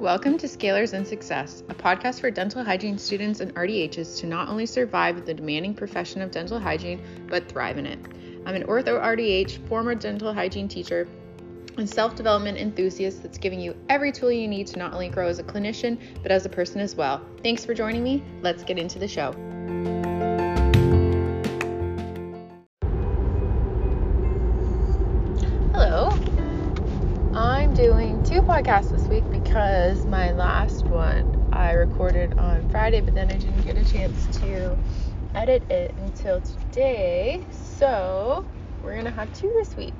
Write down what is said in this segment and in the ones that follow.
Welcome to Scalers and Success, a podcast for dental hygiene students and RDHs to not only survive the demanding profession of dental hygiene, but thrive in it. I'm an ortho RDH, former dental hygiene teacher, and self development enthusiast that's giving you every tool you need to not only grow as a clinician, but as a person as well. Thanks for joining me. Let's get into the show. Hello. I'm doing two podcasts because my last one I recorded on Friday, but then I didn't get a chance to edit it until today. So we're gonna have two this week.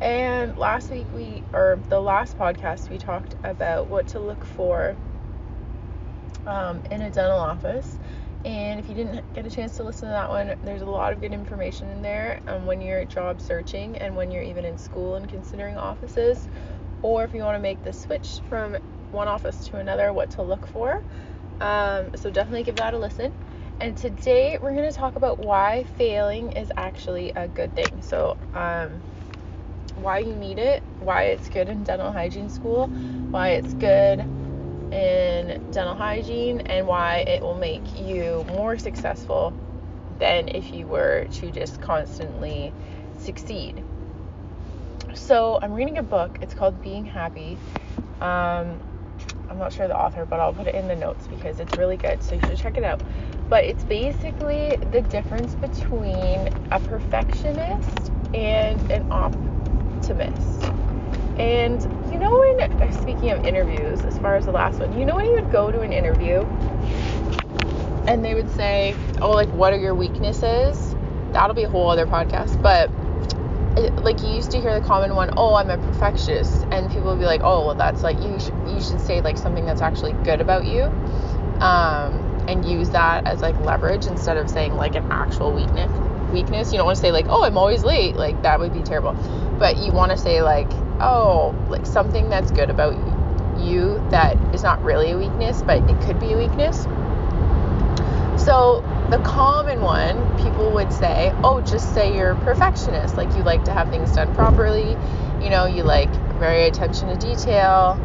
And last week we, or the last podcast, we talked about what to look for um, in a dental office. And if you didn't get a chance to listen to that one, there's a lot of good information in there um, when you're job searching and when you're even in school and considering offices, or if you want to make the switch from one office to another, what to look for. Um, so definitely give that a listen. And today we're going to talk about why failing is actually a good thing. So, um, why you need it, why it's good in dental hygiene school, why it's good in dental hygiene, and why it will make you more successful than if you were to just constantly succeed. So, I'm reading a book. It's called Being Happy. Um, I'm not sure the author, but I'll put it in the notes because it's really good. So, you should check it out. But it's basically the difference between a perfectionist and an optimist. And you know when speaking of interviews, as far as the last one, you know when you would go to an interview and they would say, "Oh, like what are your weaknesses?" That'll be a whole other podcast, but like you used to hear the common one, "Oh, I'm a perfectionist," and people would be like, "Oh, well, that's like you you should say like something that's actually good about you." Um, and use that as like leverage instead of saying like an actual weakness weakness you don't want to say like oh i'm always late like that would be terrible but you want to say like oh like something that's good about you that is not really a weakness but it could be a weakness so the common one people would say oh just say you're a perfectionist like you like to have things done properly you know you like very attention to detail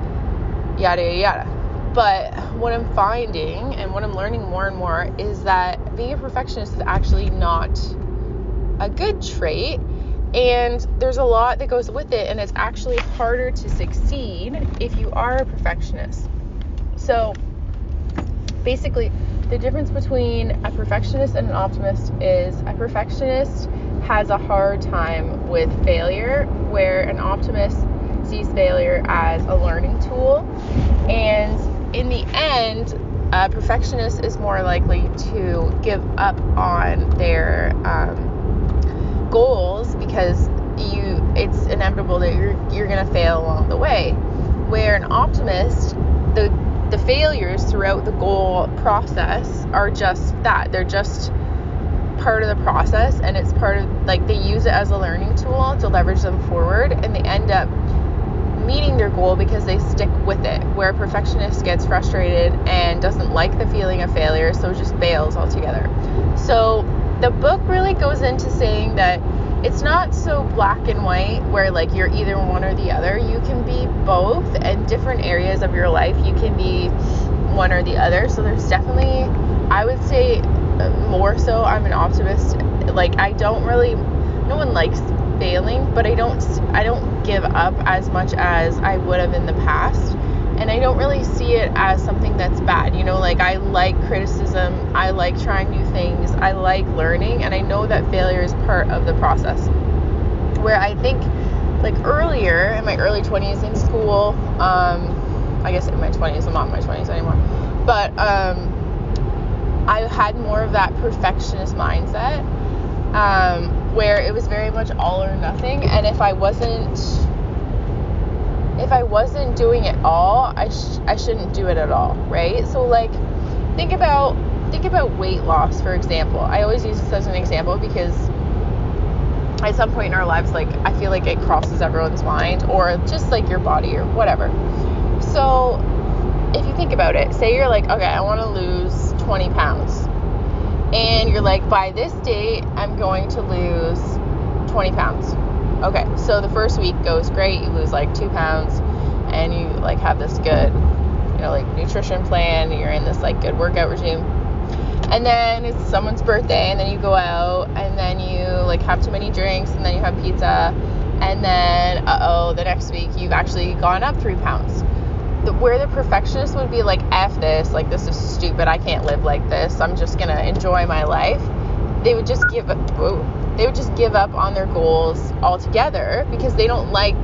yada yada yada but what I'm finding and what I'm learning more and more is that being a perfectionist is actually not a good trait. And there's a lot that goes with it, and it's actually harder to succeed if you are a perfectionist. So, basically, the difference between a perfectionist and an optimist is a perfectionist has a hard time with failure, where an optimist sees failure as a learning tool. And in the end, a perfectionist is more likely to give up on their um, goals because you it's inevitable that you're you're gonna fail along the way. Where an optimist, the the failures throughout the goal process are just that. They're just part of the process and it's part of like they use it as a learning tool to leverage them forward and they end up meeting their goal because they stick with it. Where a perfectionist gets frustrated and doesn't like the feeling of failure, so just bails altogether. So the book really goes into saying that it's not so black and white where like you're either one or the other. You can be both and different areas of your life you can be one or the other. So there's definitely I would say more so I'm an optimist. Like I don't really no one likes failing, but I don't I don't give up as much as I would have in the past. And I don't really see it as something that's bad. You know, like I like criticism, I like trying new things, I like learning, and I know that failure is part of the process. Where I think like earlier in my early 20s in school, um, I guess in my 20s, I'm not in my 20s anymore, but um, I had more of that perfectionist mindset. Um, where it was very much all or nothing and if I wasn't if I wasn't doing it all I sh- I shouldn't do it at all right? So like think about think about weight loss for example. I always use this as an example because at some point in our lives like I feel like it crosses everyone's mind or just like your body or whatever. So if you think about it say you're like okay I want to lose 20 pounds. And you're like, by this date, I'm going to lose 20 pounds. Okay, so the first week goes great. You lose like two pounds, and you like have this good you know, like nutrition plan, you're in this like good workout regime. And then it's someone's birthday and then you go out and then you like have too many drinks and then you have pizza and then uh-oh, the next week you've actually gone up 3 pounds. The, where the perfectionist would be like F this, like this is stupid, I can't live like this. I'm just to enjoy my life. They would just give whoa, they would just give up on their goals altogether because they don't like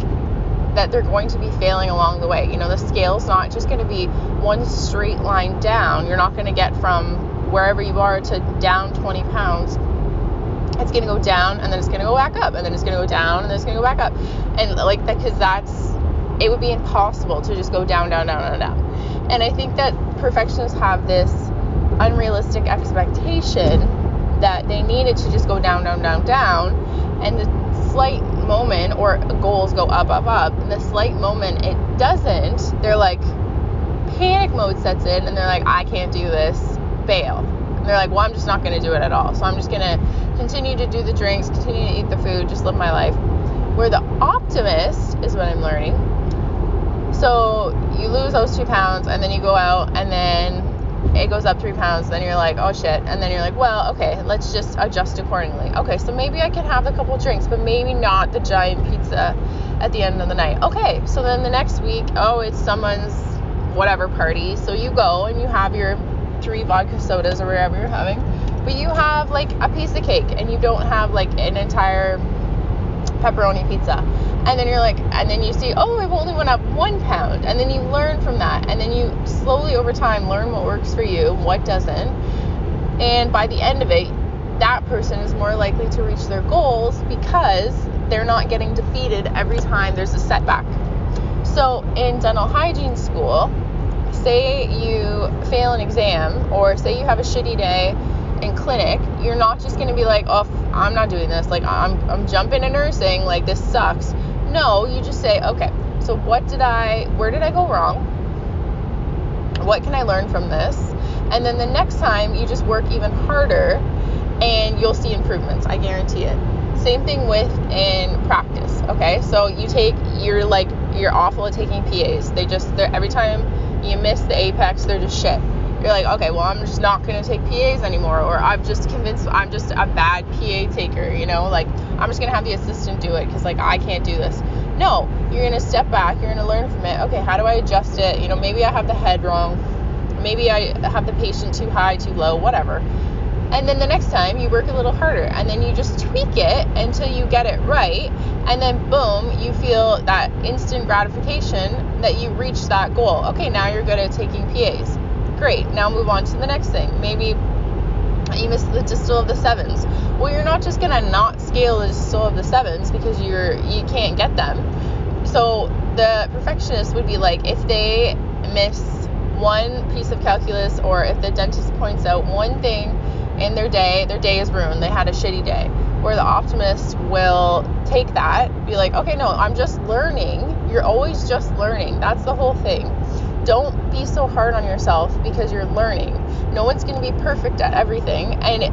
that they're going to be failing along the way. You know, the scale's not just going to be one straight line down. You're not going to get from wherever you are to down 20 pounds. It's going to go down and then it's going to go back up and then it's going to go down and then it's going to go back up. And like that, because that's, it would be impossible to just go down, down, down, down, down. And I think that perfectionists have this unrealistic expectation that they needed to just go down, down, down, down. And the slight moment, or goals go up, up, up, and the slight moment it doesn't, they're like, panic mode sets in, and they're like, I can't do this, bail. And they're like, well, I'm just not going to do it at all. So I'm just going to continue to do the drinks, continue to eat the food, just live my life. Where the optimist is what I'm learning. So you lose those two pounds, and then you go out, and then it goes up three pounds, then you're like, oh shit. And then you're like, well, okay, let's just adjust accordingly. Okay, so maybe I can have a couple drinks, but maybe not the giant pizza at the end of the night. Okay, so then the next week, oh, it's someone's whatever party. So you go and you have your three vodka sodas or whatever you're having, but you have like a piece of cake and you don't have like an entire pepperoni pizza and then you're like and then you see oh i've only went up one pound and then you learn from that and then you slowly over time learn what works for you what doesn't and by the end of it that person is more likely to reach their goals because they're not getting defeated every time there's a setback so in dental hygiene school say you fail an exam or say you have a shitty day in clinic, you're not just going to be like, oh, I'm not doing this. Like, I'm, I'm jumping to nursing. Like, this sucks. No, you just say, okay, so what did I, where did I go wrong? What can I learn from this? And then the next time you just work even harder and you'll see improvements. I guarantee it. Same thing with in practice. Okay, so you take, you're like, you're awful at taking PAs. They just, they're, every time you miss the apex, they're just shit. You're like, okay, well, I'm just not going to take PAs anymore, or I've just convinced I'm just a bad PA taker, you know, like I'm just gonna have the assistant do it because like I can't do this. No, you're gonna step back, you're gonna learn from it. Okay, how do I adjust it? You know, maybe I have the head wrong, maybe I have the patient too high, too low, whatever. And then the next time you work a little harder and then you just tweak it until you get it right. And then boom, you feel that instant gratification that you reached that goal. Okay, now you're good at taking PAs. Great. Now move on to the next thing. Maybe you missed the distal of the sevens. Well, you're not just gonna not scale the distal of the sevens because you're you can't get them. So the perfectionist would be like if they miss one piece of calculus or if the dentist points out one thing in their day, their day is ruined. They had a shitty day. Where the optimist will take that, be like, okay, no, I'm just learning. You're always just learning. That's the whole thing. Don't be so hard on yourself because you're learning no one's going to be perfect at everything. And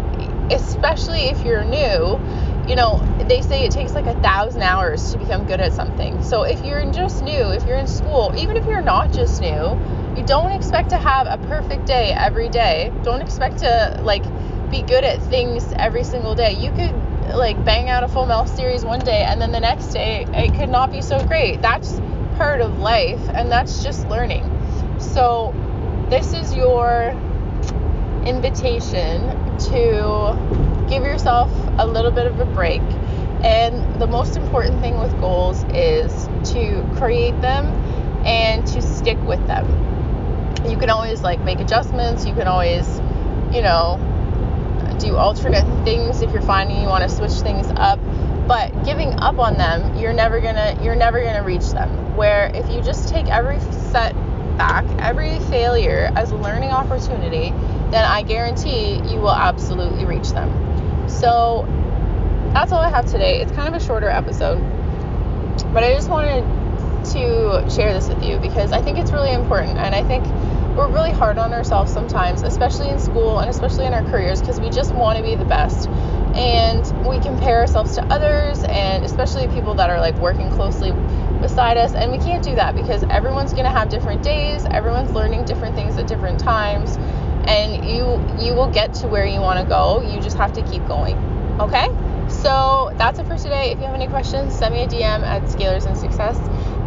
especially if you're new, you know, they say it takes like a thousand hours to become good at something. So if you're just new, if you're in school, even if you're not just new, you don't expect to have a perfect day every day. Don't expect to like be good at things every single day. You could like bang out a full mouth series one day and then the next day it could not be so great. That's part of life and that's just learning. So this is your invitation to give yourself a little bit of a break. And the most important thing with goals is to create them and to stick with them. You can always like make adjustments, you can always, you know, do alternate things if you're finding you want to switch things up but giving up on them you're never gonna you're never gonna reach them where if you just take every setback every failure as a learning opportunity then I guarantee you will absolutely reach them. So that's all I have today. It's kind of a shorter episode, but I just wanted to share this with you because I think it's really important and I think we're really hard on ourselves sometimes, especially in school and especially in our careers because we just want to be the best and we compare ourselves to others and especially people that are like working closely beside us. And we can't do that because everyone's going to have different days, everyone's learning different things at different times. And you you will get to where you want to go. You just have to keep going. Okay? So that's it for today. If you have any questions, send me a DM at Scalers and Success.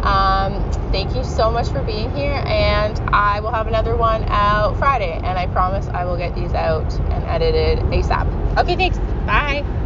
Um, thank you so much for being here, and I will have another one out Friday, and I promise I will get these out and edited ASAP. Okay, thanks. Bye.